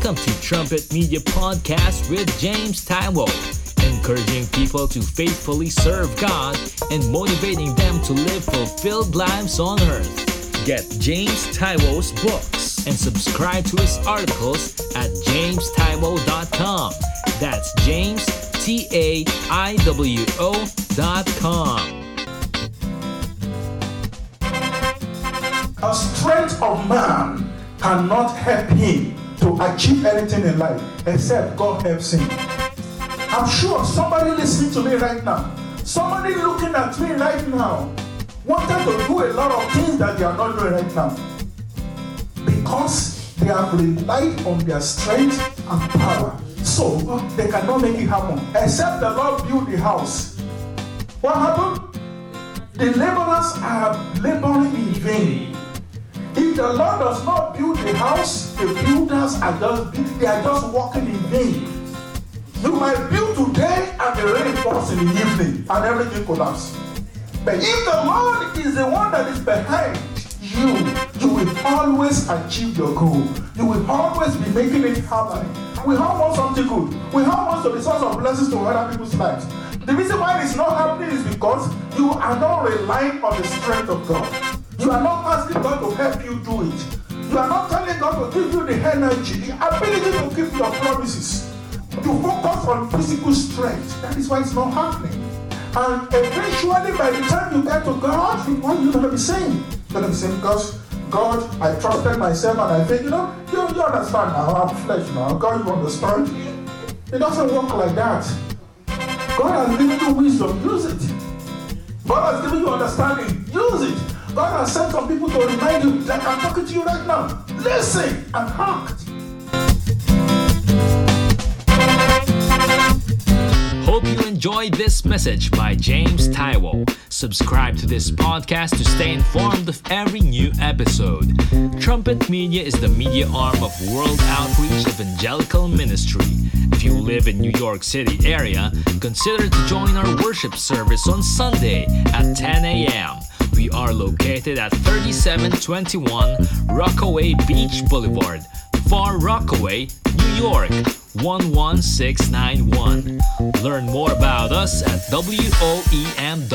Welcome to Trumpet Media Podcast with James Taiwo, encouraging people to faithfully serve God and motivating them to live fulfilled lives on earth. Get James Taiwo's books and subscribe to his articles at jamestaiwo.com. That's James T A I W O.com. A strength of man cannot help him to achieve anything in life except God helps him. I'm sure somebody listening to me right now, somebody looking at me right now, wanted to do a lot of things that they are not doing right now because they have relied on their strength and power. So they cannot make it happen except the Lord build the house. What happened? The laborers are laboring in vain. If the Lord does house, the builders are just they are just walking in vain. You might build today and the rain falls in the evening and everything collapses. But if the Lord is the one that is behind you, you will always achieve your goal. You will always be making it happen. We all want something good. We all want to be source of blessings to other people's lives. The reason why it's not happening is because you are not relying on the strength of God. You are not asking God to help you do it. Are not telling God to give you the energy, the ability to keep your promises. You focus on physical strength. That is why it's not happening. And eventually, by the time you get to God, what are you going to be saying? You're going to be saying, because God, I trusted myself and I think, you know, you, you understand now, I'm flesh now. God, you understand? It doesn't work like that. God has given you wisdom, use it. God has given you understanding. God has sent some people to remind you, like I'm talking to you right now. Listen and act. Hope you enjoyed this message by James Taiwo. Subscribe to this podcast to stay informed of every new episode. Trumpet Media is the media arm of World Outreach Evangelical Ministry. If you live in New York City area, consider to join our worship service on Sunday at 10 a.m. We are located at 3721 Rockaway Beach Boulevard, Far Rockaway, New York 11691. Learn more about us at WOEM.org.